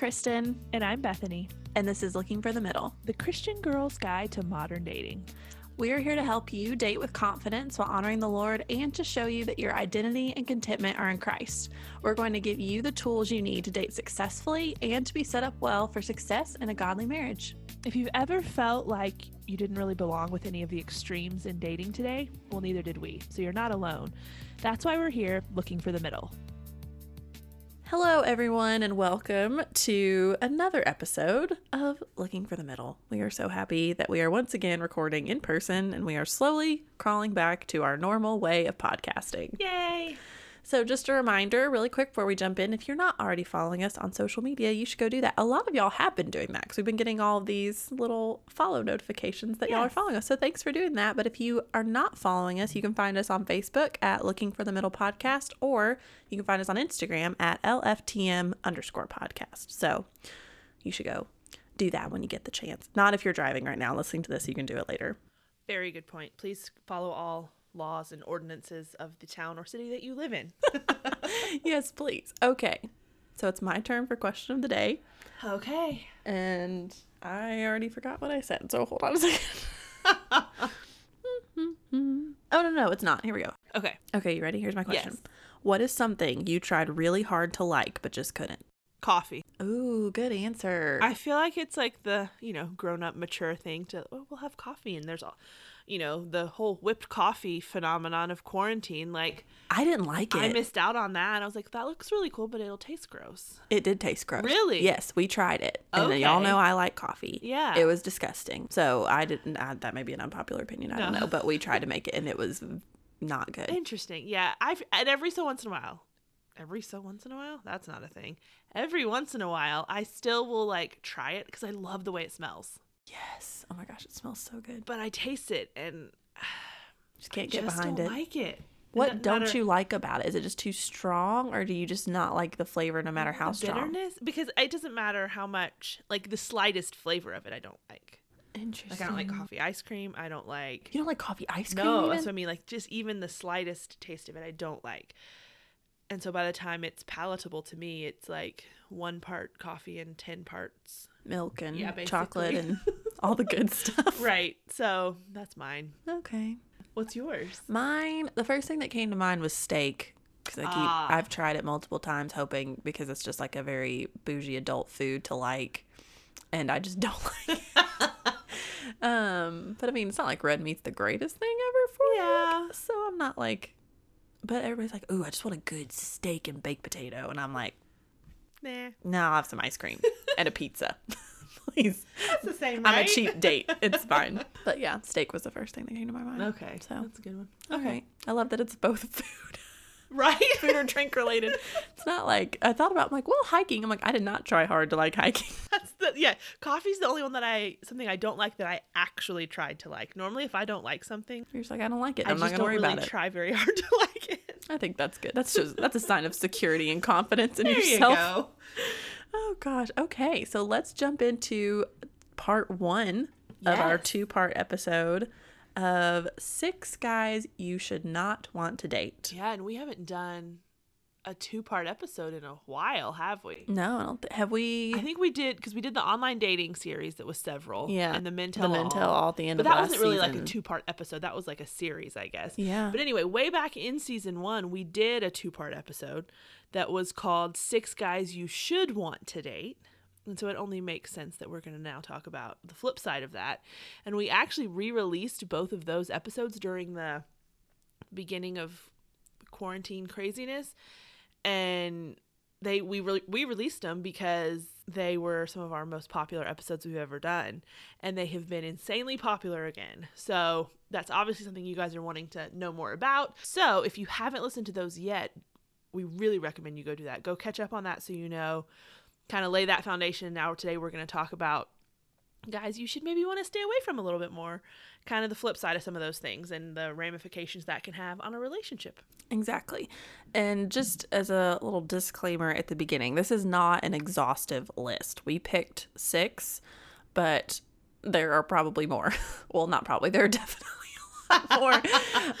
Kristen, And I'm Bethany, and this is Looking for the Middle. the Christian Girl's Guide to Modern Dating. We are here to help you date with confidence while honoring the Lord and to show you that your identity and contentment are in Christ. We're going to give you the tools you need to date successfully and to be set up well for success in a godly marriage. If you've ever felt like you didn't really belong with any of the extremes in dating today, well, neither did we. So you're not alone. That's why we're here looking for the middle. Hello, everyone, and welcome to another episode of Looking for the Middle. We are so happy that we are once again recording in person and we are slowly crawling back to our normal way of podcasting. Yay! So, just a reminder, really quick before we jump in if you're not already following us on social media, you should go do that. A lot of y'all have been doing that because we've been getting all of these little follow notifications that y'all are following us. So, thanks for doing that. But if you are not following us, you can find us on Facebook at Looking for the Middle Podcast, or you can find us on Instagram at LFTM underscore podcast. So, you should go do that when you get the chance. Not if you're driving right now listening to this, you can do it later. Very good point. Please follow all laws and ordinances of the town or city that you live in. yes, please. Okay. So, it's my turn for question of the day. okay. and I already forgot what I said. So hold on a second. oh no, no, it's not. Here we go. Okay. Okay, you ready? Here's my question. Yes. What is something you tried really hard to like but just couldn't? Coffee. Ooh, good answer. I feel like it's like the, you know, grown up, mature thing to, oh, we'll have coffee. And there's all, you know, the whole whipped coffee phenomenon of quarantine. Like, I didn't like it. I missed out on that. I was like, that looks really cool, but it'll taste gross. it did taste gross. Really? Yes, we tried it. And then y'all know I like coffee. Yeah. It was disgusting. So I didn't I, that may be an unpopular opinion. I don't know, but we tried to make it and it was not good. Interesting. Yeah. I've, and every so once in a while, every so once in a while, that's not a thing. Every once in a while, I still will like try it because I love the way it smells. Yes. Oh my gosh, it smells so good. But I taste it and Just can't I get just behind don't it. like it. What don't matter- you like about it? Is it just too strong, or do you just not like the flavor no matter how strong? bitterness because it doesn't matter how much like the slightest flavor of it I don't like. Interesting. Like I don't like coffee ice cream. I don't like You don't like coffee ice cream? no. even? That's what I mean. Like just even the slightest taste of it, I don't like. And so by the time it's palatable to me, it's like one part coffee and ten parts. milk and Yeah, chocolate and all the good stuff. Right. So that's mine. Okay. What's yours? Mine. The first thing that came to mind was steak. Because I keep, Ah. I've tried it multiple times, hoping because it's just like a very bougie adult food to like, and I just don't like. it. um, but I mean, it's not like red meat's the greatest thing ever for you. Yeah. So I'm not like, but everybody's like, "Ooh, I just want a good steak and baked potato," and I'm like, Nah. "No, I'll have some ice cream and a pizza, please." That's the same. I'm a cheap date. It's fine. But yeah, steak was the first thing that came to my mind. Okay. So that's a good one. okay, I love that it's both food, Right. food or drink related. It's not like I thought about. I'm like, well, hiking. I'm like, I did not try hard to like hiking. That's the yeah. Coffee's the only one that I something I don't like that I actually tried to like. Normally, if I don't like something, You're just like, I don't like it. I I'm just not gonna worry really about it. try very hard to like it. I think that's good. That's just that's a sign of security and confidence in There you yourself. go. Oh gosh. Okay, so let's jump into part one of our two-part episode of six guys you should not want to date. Yeah, and we haven't done a two-part episode in a while, have we? No, I don't. Th- have we? I think we did because we did the online dating series that was several. Yeah, and the men the tell men all. all at the end But of that wasn't really like a two-part episode. That was like a series, I guess. Yeah. But anyway, way back in season one, we did a two-part episode that was called Six Guys You Should Want to Date. And so it only makes sense that we're going to now talk about the flip side of that. And we actually re released both of those episodes during the beginning of quarantine craziness. And they we re- we released them because they were some of our most popular episodes we've ever done and they have been insanely popular again. So that's obviously something you guys are wanting to know more about. So if you haven't listened to those yet, we really recommend you go do that. Go catch up on that so you know kind of lay that foundation. Now today we're going to talk about guys you should maybe want to stay away from a little bit more. Kind of the flip side of some of those things and the ramifications that can have on a relationship. Exactly. And just as a little disclaimer at the beginning, this is not an exhaustive list. We picked six, but there are probably more. well, not probably, there are definitely a lot more.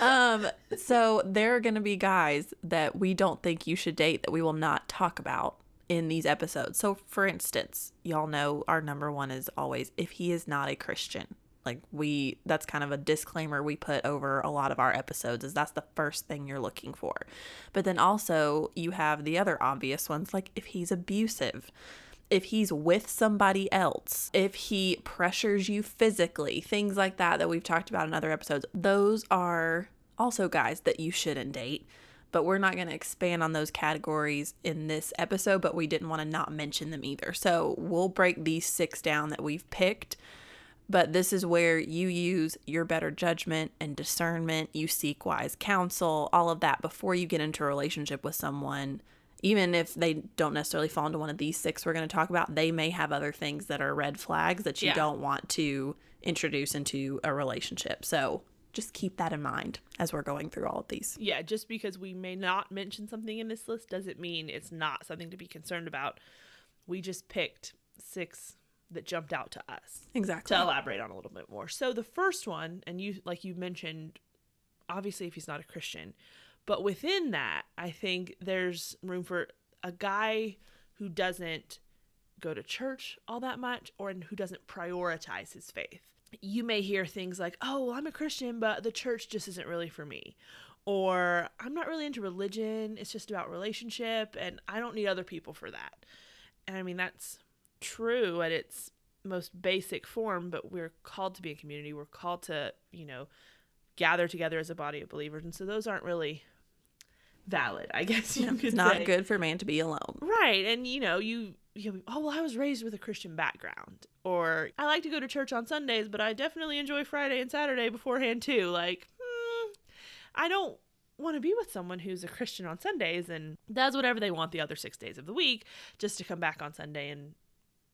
um, so there are going to be guys that we don't think you should date that we will not talk about in these episodes. So, for instance, y'all know our number one is always if he is not a Christian. Like, we, that's kind of a disclaimer we put over a lot of our episodes, is that's the first thing you're looking for. But then also, you have the other obvious ones, like if he's abusive, if he's with somebody else, if he pressures you physically, things like that that we've talked about in other episodes. Those are also guys that you shouldn't date. But we're not going to expand on those categories in this episode, but we didn't want to not mention them either. So we'll break these six down that we've picked. But this is where you use your better judgment and discernment. You seek wise counsel, all of that before you get into a relationship with someone even if they don't necessarily fall into one of these six we're going to talk about, they may have other things that are red flags that you Yeah. don't want to introduce into a relationship. So just keep that in mind as we're going through all of these. Yeah, just because we may not mention something in this list doesn't mean it's not something to be concerned about. We just picked six that jumped out to us Exactly. to elaborate on a little bit more. So the first one, and you like you mentioned, obviously if he's not a Christian, but within that, I think there's room for a guy who doesn't go to church all that much or who doesn't prioritize his faith. You may hear things like, "Oh, well, I'm a Christian, but the church just isn't really for me." Or I'm not really into religion, it's just about relationship and I don't need other people for that. And I mean that's true at its most basic form, but we're called to be a community. We're called to, you know, gather together as a body of believers. And so those aren't really valid, I guess you could it's not say. good for man to be alone. Right. And you know, you you oh well I was raised with a Christian background or I like to go to church on Sundays, but I definitely enjoy Friday and Saturday beforehand too. Like, hmm, I don't want to be with someone who's a Christian on Sundays and does whatever they want the other 6 days of the week just to come back on Sunday and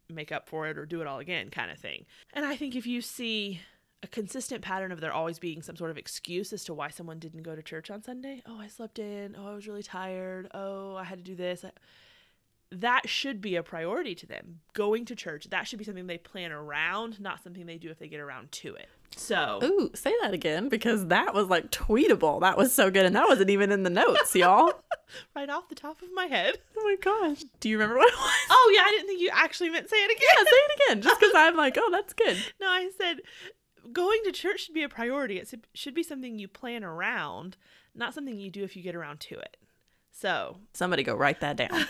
make up for it or do it all again kind of thing. And I think if you see a consistent pattern of there always being some sort of excuse as to why someone didn't go to church on Sunday. Oh, I slept in. Oh, I was really tired. Oh, I had to do this. I- That should be a priority to them. Going to church, that should be something they plan around, not something they do if they get around to it. So, Ooh, say that again because that was like tweetable. That was so good. And that wasn't even in the notes, y'all. right off the top of my head. oh my gosh. Do you remember what it was? Oh, yeah, I didn't think you actually meant say it again. Yeah, say it again just because I'm like, oh, that's good. No, I said going to church should be a priority. It should- should be something you plan around, not something you do if you get around to it. So, Somebody go write that down.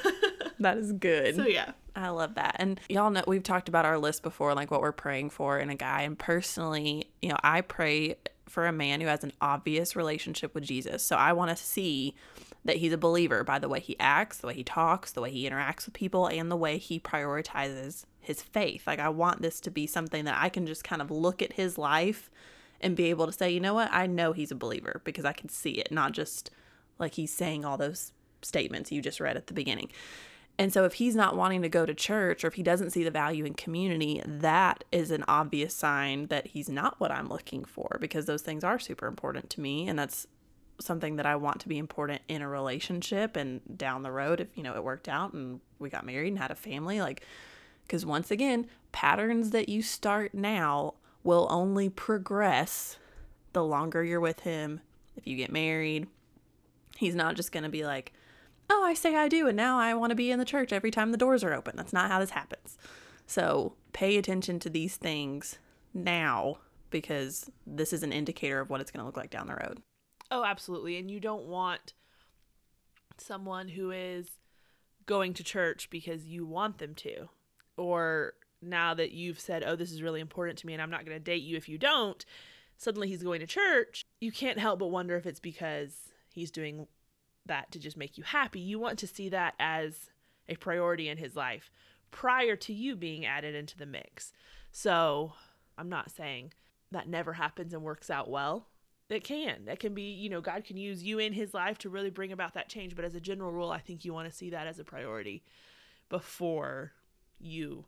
that is good. so yeah. I love that. And y'all know we've talked about our list before, like what we're praying for in a guy. And personally, you know, I pray for a man who has an obvious relationship with Jesus. So I want to see that he's a believer by the way he acts, the way he talks, the way he interacts with people, and the way he prioritizes his faith. Like I want this to be something that I can just kind of look at his life and be able to say, you know what, I know he's a believer because I can see it, not just like he's saying all those statements you just read at the beginning. And so if he's not wanting to go to church or if he doesn't see the value in community, that is an obvious sign that he's not what I'm looking for because those things are super important to me and that's something that I want to be important in a relationship and down the road if you know it worked out and we got married and had a family like cuz once again, patterns that you start now will only progress the longer you're with him. If you get married, he's not just going to be like oh, I say I do, and now I want to be in the church every time the doors are open. That's not how this happens. So pay attention to these things now because this is an indicator of what it's going to look like down the road. Oh, absolutely. And you don't want someone who is going to church because you want them to. Or now that you've said, oh, this is really important to me and I'm not going to date you if you don't, suddenly he's going to church. You can't help but wonder if it's because he's doing that to just make you happy. You want to see that as a priority in his life prior to you being added into the mix. So I'm not saying that never happens and works out well. It can. That can be, you know, God can use you in his life to really bring about that change. But as a general rule, I think you want to see that as a priority before you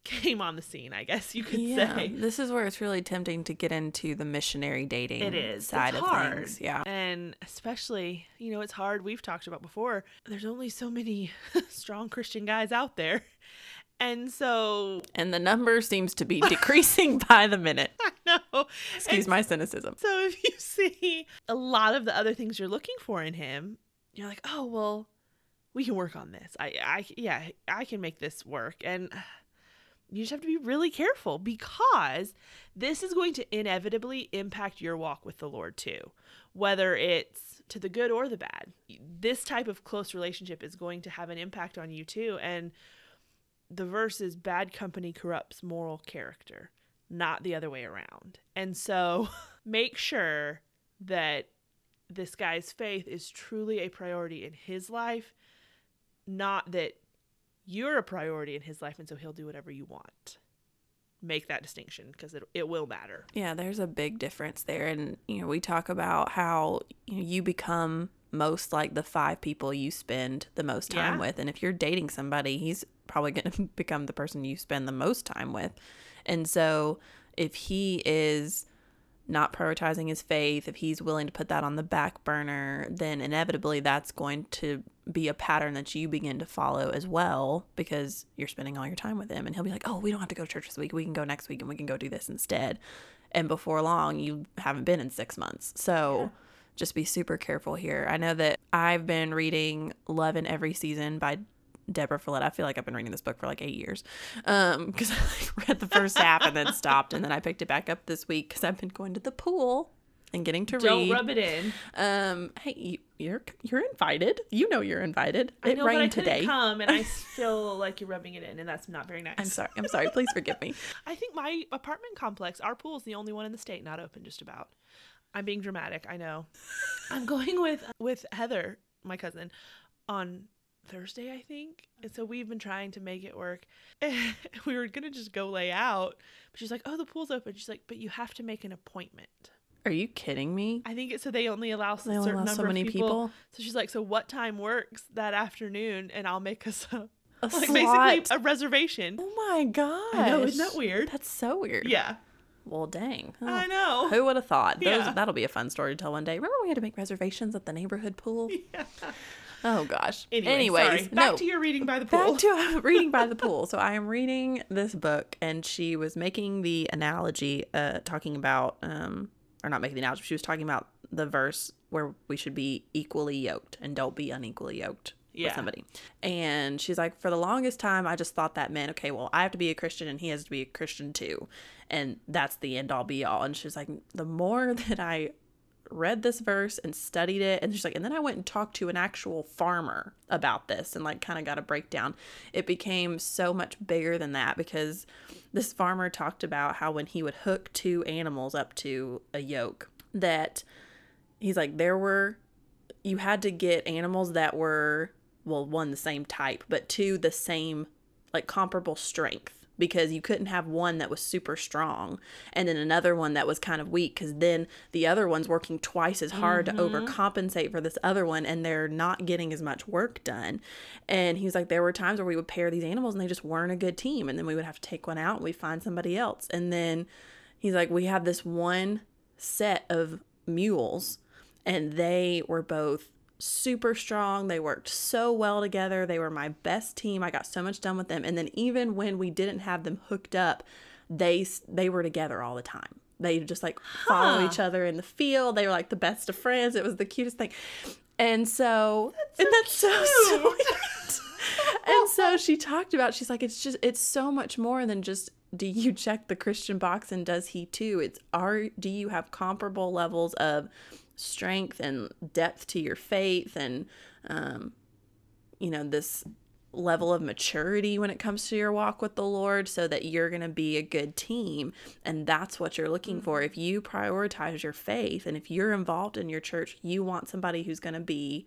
came on the scene, I guess you could say. This is where it's really tempting to get into the missionary dating It is. side it's of hard. things. Yeah. And especially, you know, it's hard. We've talked about before. There's only so many strong Christian guys out there. And so, And the number seems to be decreasing by the minute. I know. Excuse And my cynicism. So if you see a lot of the other things you're looking for in him, you're like, oh, well, we can work on this. I, I, yeah, I can make this work. And you just have to be really careful because this is going to inevitably impact your walk with the Lord too, whether it's to the good or the bad. This type of close relationship is going to have an impact on you too. And the verse is bad company corrupts moral character, not the other way around. And so make sure that this guy's faith is truly a priority in his life, not that you're a priority in his life and so he'll do whatever you want make that distinction because it, it will matter Yeah, there's a big difference there. And, you know, we talk about how you, know, you become most like the five people you spend the most time Yeah. with. And if you're dating somebody, he's probably going to become the person you spend the most time with. And so if he is not prioritizing his faith, if he's willing to put that on the back burner, then inevitably that's going to be a pattern that you begin to follow as well because you're spending all your time with him. And he'll be like, oh, we don't have to go to church this week. We can go next week and we can go do this instead. And before long, you haven't been in six months. So just be super careful here. I know that I've been reading Love in Every Season by Deborah Follett. I feel like I've been reading this book for like eight years because I like read the first half and then stopped, and then I picked it back up this week because I've been going to the pool and getting to read. don't rub it in Um, hey, you, you're you're invited. You know you're invited. i It know but i rained today. come and i feel like you're rubbing it in and that's not very nice I'm sorry. I'm sorry. Please forgive me. i think my apartment complex our pool is the only one in the state not open just about i'm being dramatic i know i'm going with with heather my cousin on thursday i think and so we've been trying to make it work we were gonna just go lay out but she's like oh the pool's open she's like but you have to make an appointment Are you kidding me? I think it's so they only allow They only certain allow number so many of people. people? So she's like, so what time works that afternoon, and I'll make us a A like slot. basically a reservation. oh my god! I know, isn't that weird? That's so weird. Yeah, Well, dang. Oh. I know. Who would have thought? Those, Yeah. That'll be a fun story to tell one day. Remember we had to make reservations at the neighborhood pool? Yeah. Oh gosh. Anyway, Anyways, sorry. Back no. to your reading by the pool. Back to reading by the pool. So I am reading this book, and she was making the analogy, uh, talking about, um, or not making the analogy. She was talking about the verse where we should be equally yoked and don't be unequally yoked Yeah. with somebody. And she's like, for the longest time, I just thought that meant, okay, well, I have to be a Christian, and he has to be a Christian too, and that's the end all be all. And she's like, the more that I read this verse and studied it and she's like and then I went and talked to an actual farmer about this and like kind of got a breakdown. It became so much bigger than that because this farmer talked about how when he would hook two animals up to a yoke that he's like there were you had to get animals that were well one the same type but two the same like comparable strength because you couldn't have one that was super strong and then another one that was kind of weak because then the other one's working twice as hard to mm-hmm. overcompensate for this other one and they're not getting as much work done. And he was like there were times where we would pair these animals and they just weren't a good team and then we would have to take one out and we find somebody else. And then he's like we have this one set of mules and they were both super strong. They worked so well together. They were my best team. I got so much done with them. And then even when we didn't have them hooked up, they they were together all the time. They just like follow Huh. each other in the field. They were like the best of friends. It was the cutest thing. And so, and that's so sweet. and so she talked about she's like it's just it's so much more than just do you check the christian box and does he too it's are do you have comparable levels of strength and depth to your faith and um you know this level of maturity when it comes to your walk with the lord so that you're going to be a good team and that's what you're looking for if you prioritize your faith and if you're involved in your church you want somebody who's going to be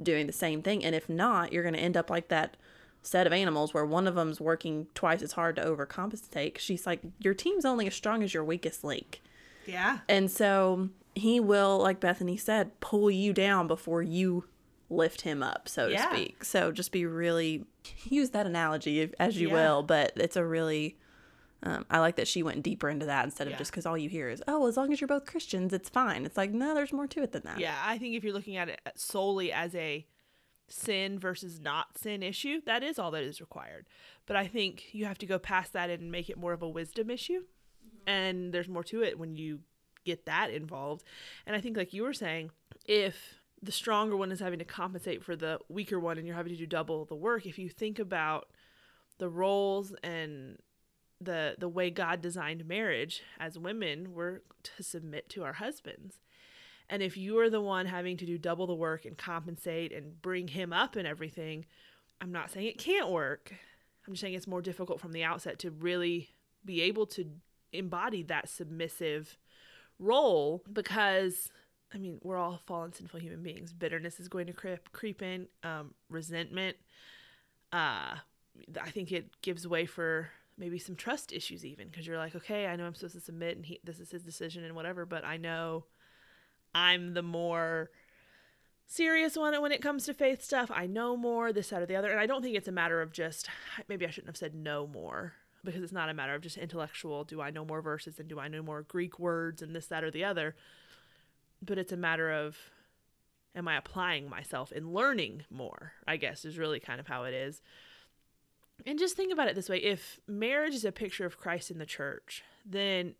doing the same thing. And if not, you're going to end up like that set of animals where one of them's working twice as hard to overcompensate. She's like, your team's only as strong as your weakest link. Yeah. And so he will, like Bethany said, pull you down before you lift him up, so to speak. So just be really, use that analogy if- as you Yeah. will, but it's a really, um, I like that she went deeper into that instead of Yeah. just because all you hear is, oh, as long as you're both Christians, it's fine. It's like, no, there's more to it than that. Yeah, I think if you're looking at it solely as a sin versus not sin issue, that is all that is required. But I think you have to go past that and make it more of a wisdom issue. And there's more to it when you get that involved. And I think, like you were saying, if the stronger one is having to compensate for the weaker one and you're having to do double the work if you think about the roles and the the way God designed marriage as women we're to submit to our husbands and if you are the one having to do double the work and compensate and bring him up and everything I'm not saying it can't work I'm just saying it's more difficult from the outset to really be able to embody that submissive role because I mean, we're all fallen sinful human beings. Bitterness is going to creep creep in, um, resentment. Uh, I think it gives way for maybe some trust issues even because you're like, okay, I know I'm supposed to submit and he, this is his decision and whatever, but I know I'm the more serious one when it comes to faith stuff. I know more, this, that, or the other. And I don't think it's a matter of just, maybe I shouldn't have said no more because it's not a matter of just intellectual, do I know more verses and do I know more Greek words and this, that, or the other but it's a matter of am I applying myself and learning more, I guess is really kind of how it is. And just think about it this way if marriage is a picture of Christ in the church, then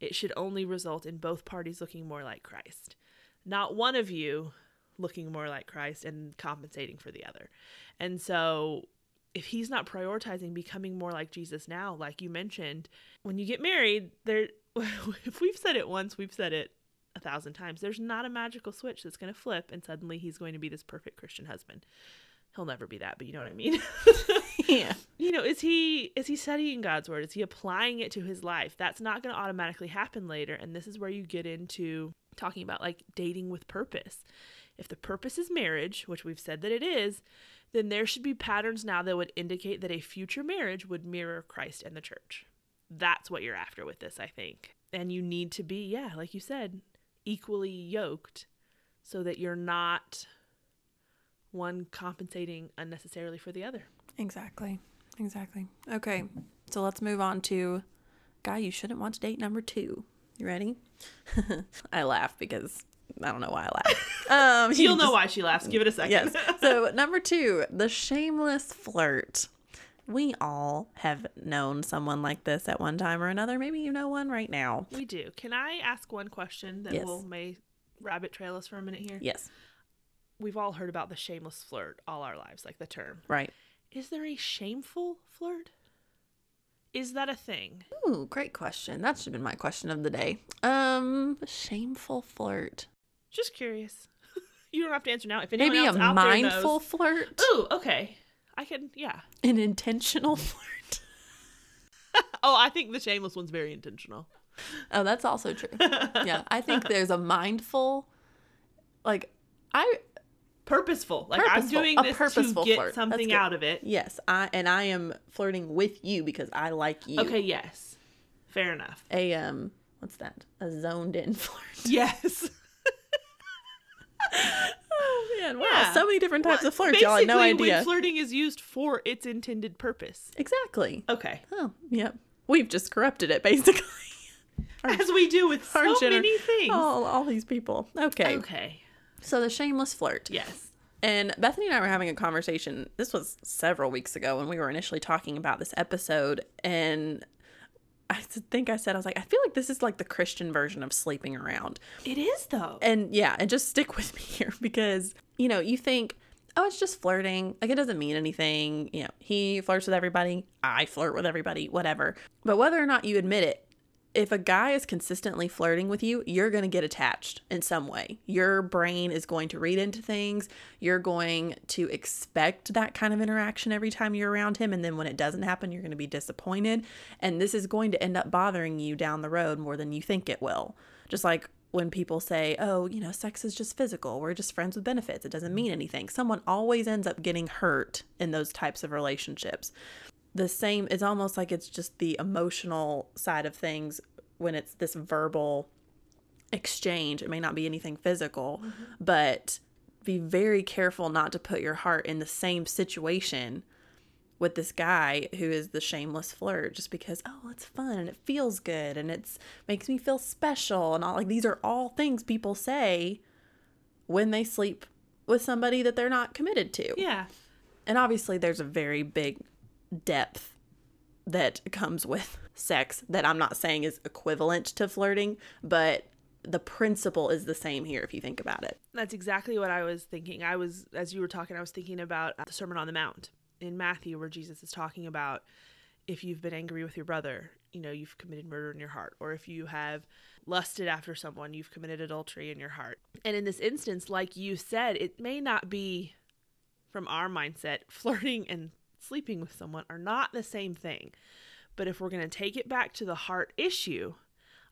it should only result in both parties looking more like Christ. Not one of you looking more like Christ and compensating for the other. And so if he's not prioritizing becoming more like Jesus now, like you mentioned, when you get married, there if we've said it once, we've said it a thousand times. There's not a magical switch that's going to flip and suddenly he's going to be this perfect Christian husband. He'll never be that, but you know what I mean? yeah. You know, is he is he studying God's word? Is he applying it to his life? That's not going to automatically happen later, and this is where you get into talking about like dating with purpose. If the purpose is marriage, which we've said that it is, then there should be patterns now that would indicate that a future marriage would mirror Christ and the church. That's what you're after with this, I think. And you need to be, yeah, like you said, equally yoked so that you're not one compensating unnecessarily for the other. Exactly. Exactly. Okay. So let's move on to guy you shouldn't want to date number two. You ready? I laugh because I don't know why I laugh. Um, You'll know why she laughs. Give it a second. yes. So number two, the shameless flirt. We all have known someone like this at one time or another. Maybe you know one right now. We do. Can I ask one question that Yes. will may rabbit trail us for a minute here? Yes. We've all heard about the shameless flirt all our lives, like the term. Right. Is there a shameful flirt? Is that a thing? Ooh, great question. That should have been my question of the day. Um, shameful flirt. Just curious. you don't have to answer now. If anyone Maybe a else out there mindful knows- flirt. Ooh, okay. I can, yeah. An intentional flirt. Oh, I think the shameless one's very intentional. Oh, that's also true. yeah, I think there's a mindful, like, I Purposeful. Like Purposeful. I'm doing A this purposeful to get flirt. Something out of it. yes, I and I am flirting with you because I like you. Okay, yes. Fair enough. A um, what's that? A zoned in flirt. Yes. Oh man, wow, Yeah. so many different types of flirts. Y'all had no idea. when flirting is used for its intended purpose. exactly. Okay. Oh, yep. We've just corrupted it basically. As we do with so gener- many things. All, all these people. Okay. Okay. So the shameless flirt. Yes. And Bethany and I were having a conversation. This was several weeks ago when we were initially talking about this episode. And I think I said, I was like, I feel like this is like the Christian version of sleeping around. It is though. And yeah, and just stick with me here because, you know, you think, oh, it's just flirting. Like it doesn't mean anything. You know, he flirts with everybody. I flirt with everybody, whatever. But whether or not you admit it, if a guy is consistently flirting with you, you're going to get attached in some way. Your brain is going to read into things. You're going to expect that kind of interaction every time you're around him. And then when it doesn't happen, you're going to be disappointed. And this is going to end up bothering you down the road more than you think it will. Just like when people say, oh, you know, sex is just physical. We're just friends with benefits. It doesn't mean anything. Someone always ends up getting hurt in those types of relationships the same it's almost like it's just the emotional side of things when it's this verbal exchange. It may not be anything physical mm-hmm. but be very careful not to put your heart in the same situation with this guy who is the shameless flirt just because oh it's fun and it feels good and it's makes me feel special and all like these are all things people say when they sleep with somebody that they're not committed to. Yeah. and obviously, there's a very big depth that comes with sex that I'm not saying is equivalent to flirting, but the principle is the same here if you think about it. That's exactly what I was thinking. I was, as you were talking, I was thinking about uh, the Sermon on the Mount in Matthew, where Jesus is talking about if you've been angry with your brother, you know, you've committed murder in your heart. Or if you have lusted after someone, you've committed adultery in your heart. And in this instance, like you said, it may not be from our mindset, flirting and sleeping with someone are not the same thing. But if we're going to take it back to the heart issue,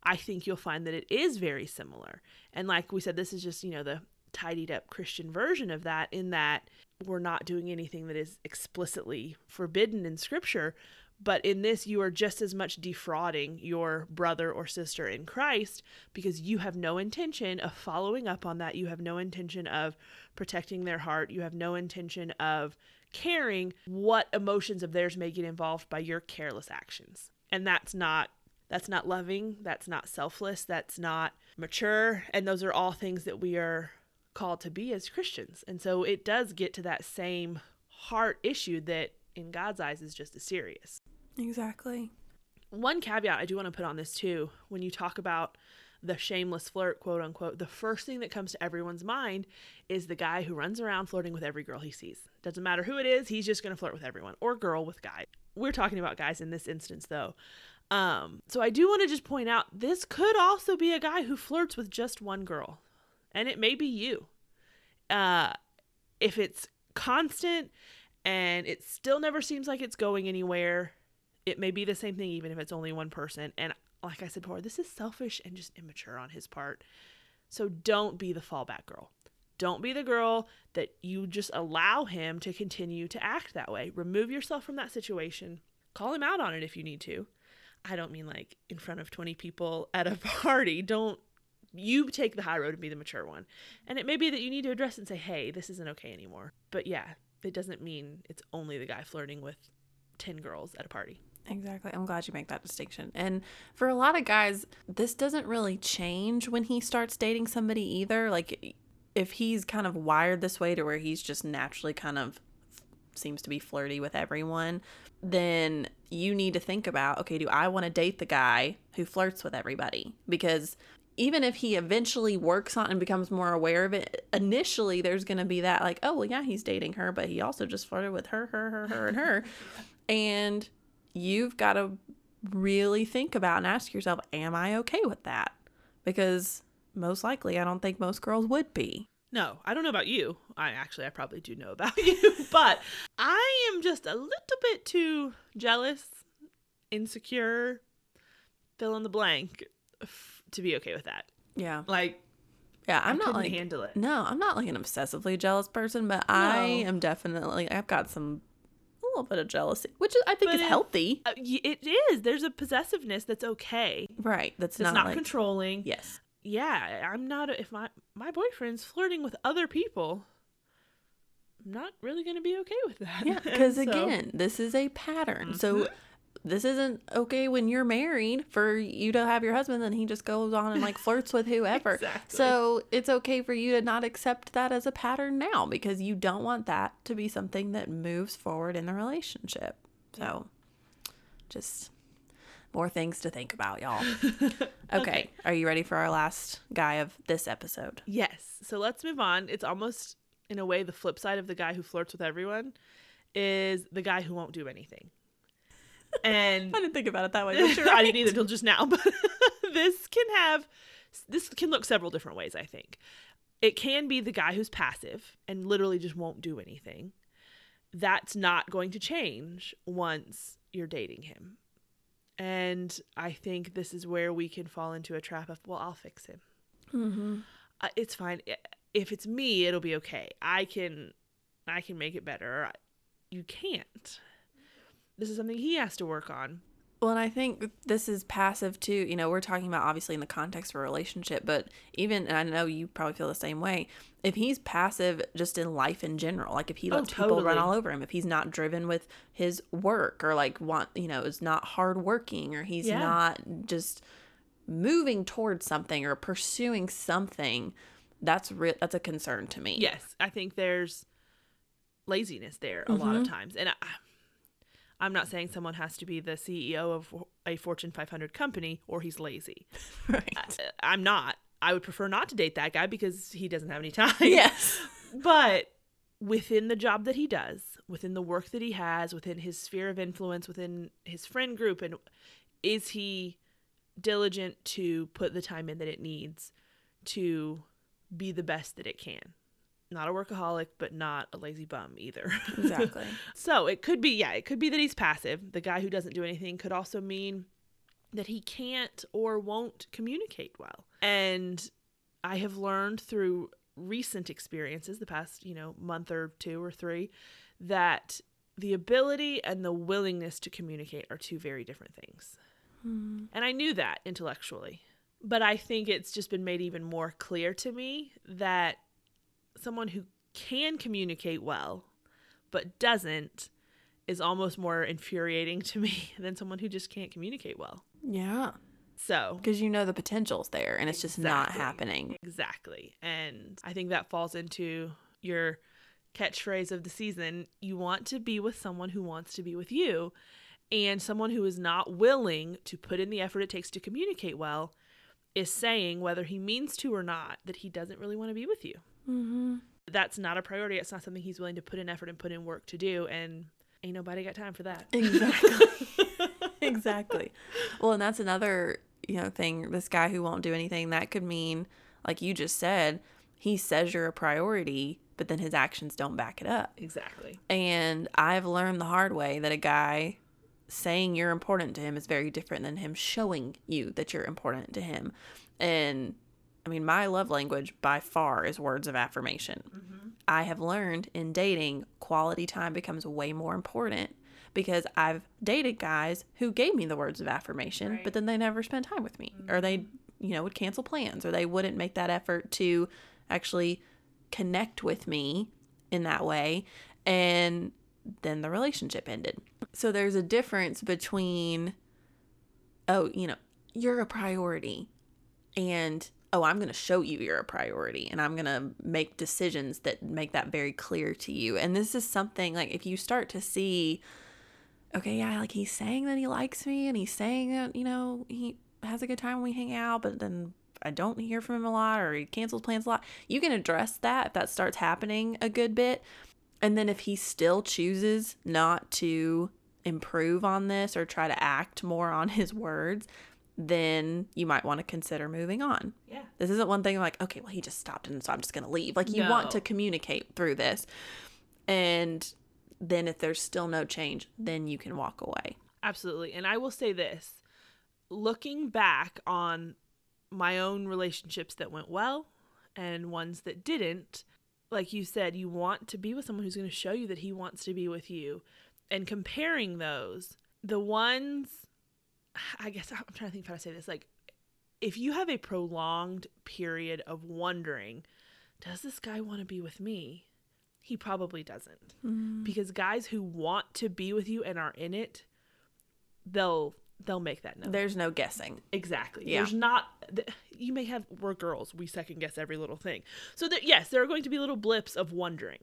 I think you'll find that it is very similar. And like we said, this is just, you know, the tidied up Christian version of that, in that we're not doing anything that is explicitly forbidden in Scripture. But in this, you are just as much defrauding your brother or sister in Christ because you have no intention of following up on that. You have no intention of protecting their heart. You have no intention of caring what emotions of theirs may get involved by your careless actions. And that's not that's not loving, that's not selfless, that's not mature, and those are all things that we are called to be as Christians. And so it does get to that same heart issue that in God's eyes is just as serious. Exactly. One caveat I do want to put on this too, when you talk about the shameless flirt, quote unquote, the first thing that comes to everyone's mind is the guy who runs around flirting with every girl he sees. Doesn't matter who it is, he's just going to flirt with everyone or girl with guy. We're talking about guys in this instance though. Um, so I do want to just point out this could also be a guy who flirts with just one girl, and it may be you. Uh, if it's constant and it still never seems like it's going anywhere, it may be the same thing even if it's only one person. And like I said before, this is selfish and just immature on his part. So don't be the fallback girl. Don't be the girl that you just allow him to continue to act that way. Remove yourself from that situation. Call him out on it if you need to. I don't mean like in front of 20 people at a party. Don't you take the high road and be the mature one. And it may be that you need to address and say, hey, this isn't okay anymore. But yeah, it doesn't mean it's only the guy flirting with 10 girls at a party. Exactly. I'm glad you make that distinction. And for a lot of guys, this doesn't really change when he starts dating somebody either. Like, if he's kind of wired this way to where he's just naturally kind of seems to be flirty with everyone, then you need to think about okay, do I want to date the guy who flirts with everybody? Because even if he eventually works on and becomes more aware of it, initially there's going to be that like, oh, well, yeah, he's dating her, but he also just flirted with her, her, her, her, and her. and you've got to really think about and ask yourself, am I okay with that? Because most likely, I don't think most girls would be. No, I don't know about you. I actually, I probably do know about you, but I am just a little bit too jealous, insecure, fill in the blank, f- to be okay with that. Yeah. Like, Yeah, I'm I not like handle it. No, I'm not like an obsessively jealous person, but I am definitely I've got some little bit of jealousy, which I think But is it- healthy. Uh, it is. There's a possessiveness that's okay. Right. That's It's not, not, like controlling. yes. Yeah, I'm not. If my my boyfriend's flirting with other people, I'm not really going to be okay with that. Yeah, because So- again, this is a pattern. So Mhm. This isn't okay when you're married for you to have your husband and he just goes on and like flirts with whoever. Exactly. So it's okay for you to not accept that as a pattern now because you don't want that to be something that moves forward in the relationship. So just more things to think about, y'all. Okay. Are you ready for our last guy of this episode? Yes. So let's move on. It's almost in a way the flip side of the guy who flirts with everyone is the guy who won't do anything. And I didn't think about it that way. I But you're right. didn't either till just now. But this can have this can look several different ways, I think. It can be the guy who's passive and literally just won't do anything. That's not going to change once you're dating him. And I think this is where we can fall into a trap of, well, I'll fix him. Mm-hmm. Uh, it's fine. If it's me, it'll be okay. I can I can make it better. You can't. This is something he has to work on. Well, and I think this is passive too. You know, we're talking about obviously in the context of a relationship, but even, and I know you probably feel the same way, if he's passive just in life in general, like if he Oh, lets people run all over him, if he's not driven with his work or like want, you know, is not hardworking or he's Yeah. not just moving towards something or pursuing something, that's re- that's a concern to me. Yes, I think there's laziness there a lot of Mhm. times. And I, I'm not saying someone has to be the CEO of a Fortune 500 company or he's lazy. Right. I, I'm not. I would prefer not to date that guy because he doesn't have any time. Yes. But within the job that he does, within the work that he has, within his sphere of influence, within his friend group, and is he diligent to put the time in that it needs to be the best that it can? Not a workaholic, but not a lazy bum either. Exactly. so it could be, yeah, it could be that he's passive. The guy who doesn't do anything could also mean that he can't or won't communicate well. And I have learned through recent experiences, the past, you know, month or two or three, that the ability and the willingness to communicate are two very different things. Hmm. And I knew that intellectually. But I think it's just been made even more clear to me that someone who can communicate well but doesn't is almost more infuriating to me than someone who just can't communicate well. Yeah. So, Because you know the potential's there and it's just not happening. Exactly. And I think that falls into your catchphrase of the season. You want to be with someone who wants to be with you. And someone who is not willing to put in the effort it takes to communicate well is saying, whether he means to or not, that he doesn't really want to be with you. Mm-hmm. That's not a priority. It's not something he's willing to put in effort and put in work to do. And ain't nobody got time for that. Exactly. exactly. Well, and that's another, you know, thing. This guy who won't do anything, that could mean, like you just said, he says you're a priority, but then his actions don't back it up. Exactly. And I've learned the hard way that a guy saying you're important to him is very different than him showing you that you're important to him. And I mean, my love language by far is words of affirmation. I have learned in dating, quality time becomes way more important because I've dated guys who gave me the words of affirmation, Right. but then they never spent time with me or they, mm-hmm. you know, would cancel plans or they wouldn't make that effort to actually connect with me in that way. And then the relationship ended. So there's a difference between, oh, you know, you're a priority and oh i'm going to show you you're a priority and i'm going to make decisions that make that very clear to you. And this is something like if you start to see okay yeah like he's saying that he likes me and he's saying that you know he has a good time when we hang out but then i don't hear from him a lot or he cancels plans a lot you can address that if that starts happening a good bit. And then if he still chooses not to improve on this or try to act more on his words then you might want to consider moving on. Yeah. This isn't one thing like, okay, well, he just stopped and so I'm just going to leave. Like, you want to communicate through this. And then if there's still no change, then you can walk away. Absolutely. And I will say this looking back on my own relationships that went well and ones that didn't, like you said, you want to be with someone who's going to show you that he wants to be with you. And comparing those, the ones, I guess I'm trying to think how to say this. Like, if you have a prolonged period of wondering, does this guy want to be with me? He probably doesn't mm-hmm. because guys who want to be with you and are in it they'll they'll make that known There's no guessing. exactly Yeah. there's not you may have we're girls we second guess every little thing so that yes there are going to be little blips of wondering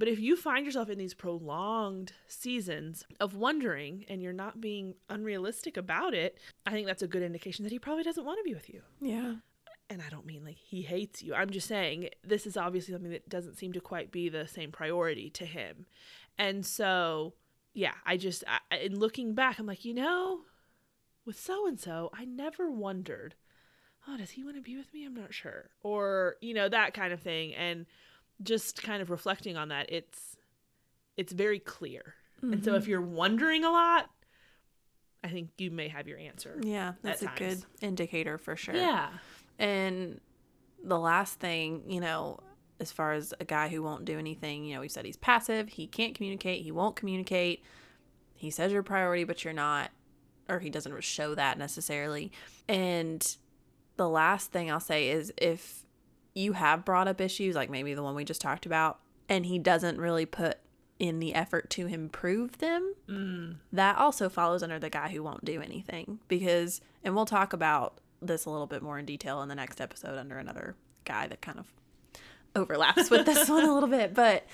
but if you find yourself in these prolonged seasons of wondering and you're not being unrealistic about it i think that's a good indication that he probably doesn't want to be with you Yeah. and I don't mean like he hates you. I'm just saying this is obviously something that doesn't seem to quite be the same priority to him. And so, yeah, I just, I, in looking back, I'm like, you know, with so and so, I never wondered, oh, does he want to be with me? I'm not sure. Or, you know, that kind of thing. And just kind of reflecting on that, it's, it's very clear. And so if mm-hmm. you're wondering a lot, I think you may have your answer. Yeah. That's a times. good indicator for sure. Yeah. And the last thing, you know, as far as a guy who won't do anything, you know, we said he's passive, he can't communicate, he won't communicate. He says you're a priority, but you're not, or he doesn't show that necessarily. And the last thing I'll say is if you have brought up issues, like maybe the one we just talked about, and he doesn't really put in the effort to improve them, Mm. that also follows under the guy who won't do anything because and we'll talk about this a little bit more in detail in the next episode under another guy that kind of overlaps with this one a little bit but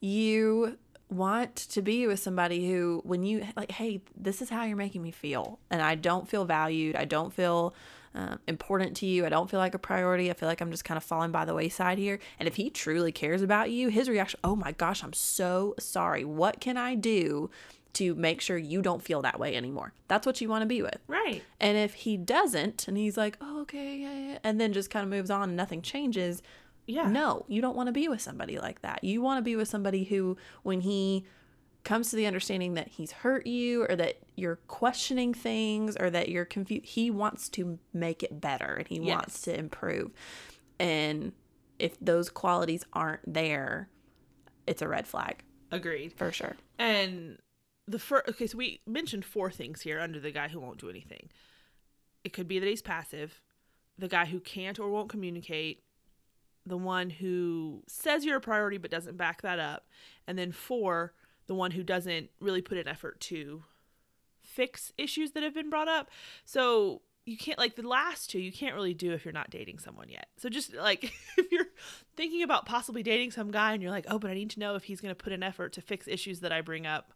you want to be with somebody who when you like hey this is how you're making me feel and i don't feel valued i don't feel um, important to you. I don't feel like a priority. I feel like I'm just kind of falling by the wayside here. And if he truly cares about you, his reaction, oh my gosh, I'm so sorry. What can I do to make sure you don't feel that way anymore? That's what you want to be with. Right. And if he doesn't, and he's like, oh, okay, yeah, yeah, and then just kind of moves on and nothing changes, Yeah. no, you don't want to be with somebody like that. You want to be with somebody who, when he comes to the understanding that he's hurt you or that you're questioning things or that you're confused, he wants to make it better and he wants to improve. And if those qualities aren't there, it's a red flag Agreed. for sure. And the first, okay, so we mentioned four things here under the guy who won't do anything. It could be that he's passive, the guy who can't or won't communicate, the one who says you're a priority but doesn't back that up, and then four, the one who doesn't really put an effort to fix issues that have been brought up. So you can't like the last two you can't really do if you're not dating someone yet. So just like if you're thinking about possibly dating some guy and you're like, "Oh, but I need to know if he's going to put an effort to fix issues that I bring up."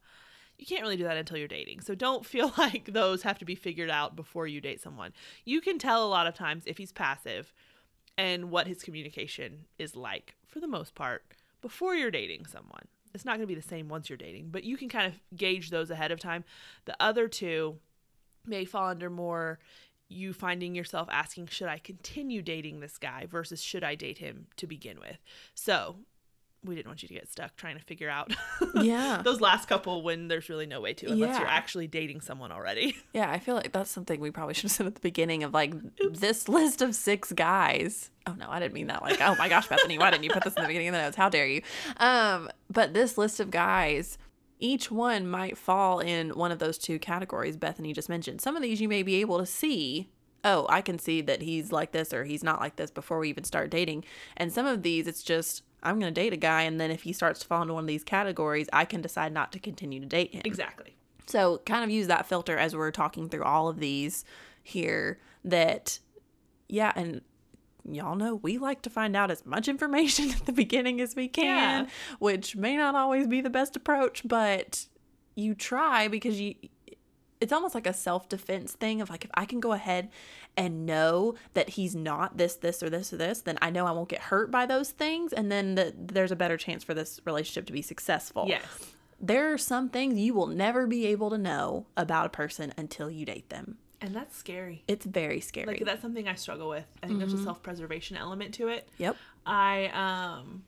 You can't really do that until you're dating. So don't feel like those have to be figured out before you date someone. You can tell a lot of times if he's passive and what his communication is like for the most part before you're dating someone. It's not going to be the same once you're dating, but you can kind of gauge those ahead of time. The other two may fall under more you finding yourself asking, should I continue dating this guy versus should I date him to begin with? So we didn't want you to get stuck trying to figure out Yeah. those last couple when there's really no way to unless you're actually dating someone already. Yeah, I feel like that's something we probably should have said at the beginning of like this list of six guys. Oh no, I didn't mean that. Like, oh my gosh, Bethany, why didn't you put this in the beginning of the notes? How dare you? Um, but this list of guys, each one might fall in one of those two categories Bethany just mentioned. Some of these you may be able to see. Oh, I can see that he's like this or he's not like this before we even start dating. And some of these, it's just I'm gonna date a guy, and then if he starts to fall into one of these categories, I can decide not to continue to date him. exactly. So, kind of use that filter as we're talking through all of these here. That, yeah, and y'all know we like to find out as much information at the beginning as we can, Yeah. which may not always be the best approach, but you try because you. It's almost like a self defense thing of like, if I can go ahead and know that he's not this, this, or this, or this, then I know I won't get hurt by those things. And then the, there's a better chance for this relationship to be successful Yes. there are some things you will never be able to know about a person until you date them. And that's scary. It's very scary. Like that's something I struggle with. I think there's a self-preservation element to it. yep. I um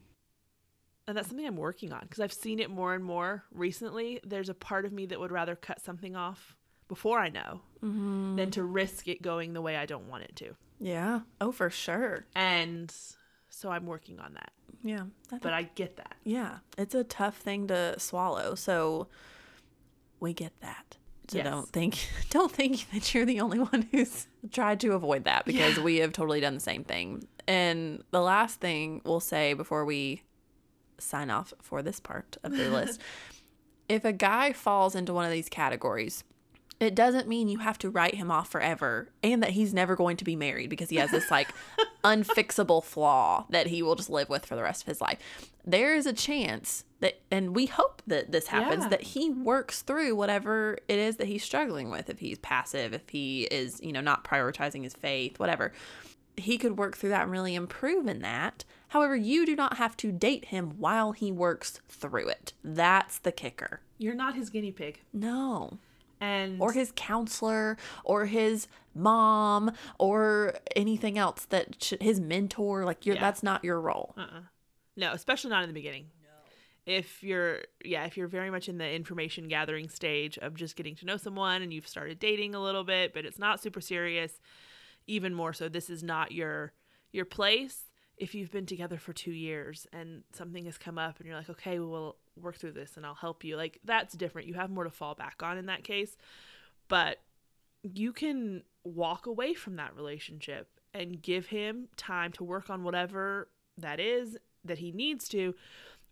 and that's something I'm working on because I've seen it more and more recently. There's a part of me that would rather cut something off before I know mm-hmm. than to risk it going the way I don't want it to. Yeah. Oh, for sure. And so I'm working on that. Yeah. I But I get that. yeah. It's a tough thing to swallow. So we get that. So Yes. don't think don't think that you're the only one who's tried to avoid that because we have totally done the same thing. And the last thing we'll say before we sign off for this part of the list, if a guy falls into one of these categories, it doesn't mean you have to write him off forever and that he's never going to be married because he has this like unfixable flaw that he will just live with for the rest of his life. There is a chance that, and we hope that this happens, Yeah. that he works through whatever it is that he's struggling with. If he's passive, if he is, you know, not prioritizing his faith, whatever, he could work through that and really improve in that. However, you do not have to date him while he works through it. That's the kicker. You're not his guinea pig. No And or his counselor or his mom or anything else that his mentor like you're Yeah. that's not your role uh-uh. No, especially not in the beginning. No. If you're yeah, if you're very much in the information gathering stage of just getting to know someone and you've started dating a little bit, but it's not super serious, even more so this is not your your place. If you've been together for 2 years and something has come up and you're like, "Okay, we'll work through this and I'll help you." Like that's different. You have more to fall back on in that case. But you can walk away from that relationship and give him time to work on whatever that is that he needs to.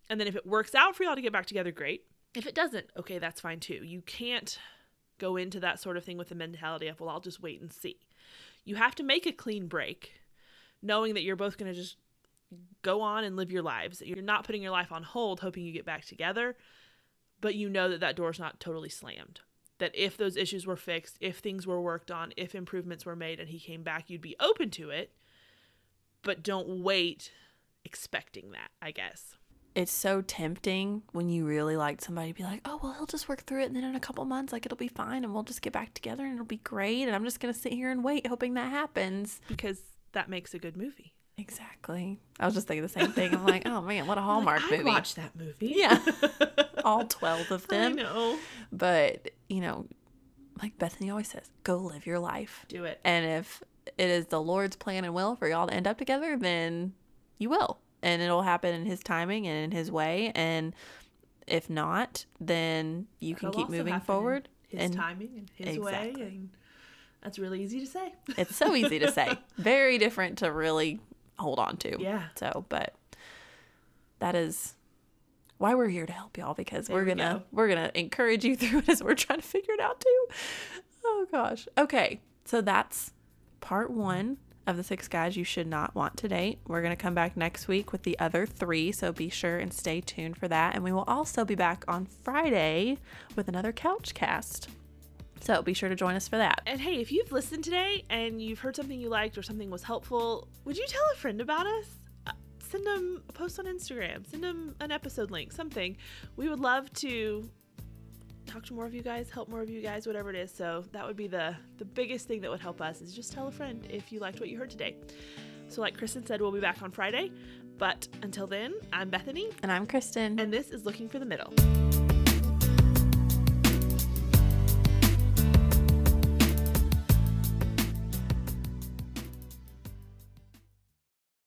And then if it works out for y'all to get back together, great. If it doesn't, okay, that's fine too. You can't go into that sort of thing with the mentality of, well, I'll just wait and see. You have to make a clean break, knowing that you're both going to just go on and live your lives. You're not putting your life on hold, hoping you get back together, but you know that that door's not totally slammed. that if those issues were fixed, if things were worked on, if improvements were made and he came back, you'd be open to it. But don't wait expecting that, I guess. It's so tempting when you really like somebody to be like, oh, well, he'll just work through it. And then in a couple months, like, it'll be fine and we'll just get back together and it'll be great. And I'm just going to sit here and wait, hoping that happens. Because that makes a good movie. Exactly. I was just thinking the same thing. I'm like, oh man, what a Hallmark I'd movie. watch that movie. Yeah. All 12 of I them. know. But, you know, like Bethany always says, go live your life. Do it. And if it is the Lord's plan and will for y'all to end up together, then you will. And it'll happen in his timing and in his way. And if not, then you can It'll keep moving forward. His and timing and his Exactly. way. And that's really easy to say. it's so easy to say. Very different to really hold on to. Yeah. So, but that is why we're here to help y'all because There we're gonna go. we're gonna encourage you through it as we're trying to figure it out too. Oh gosh. Okay. So that's part one of the six guys you should not want to date. We're gonna come back next week with the other three, so be sure and stay tuned for that. And we will also be back on Friday with another couch cast. So be sure to join us for that. And hey, if you've listened today and you've heard something you liked or something was helpful, would you tell a friend about us? Uh, Send them a post on Instagram. Send them an episode link, something. We would love to talk to more of you guys, help more of you guys, whatever it is. So that would be the the biggest thing that would help us is just tell a friend if you liked what you heard today. So like Kristen said, we'll be back on Friday. But until then, I'm Bethany, And I'm Kristen. and this is Looking for the Middle.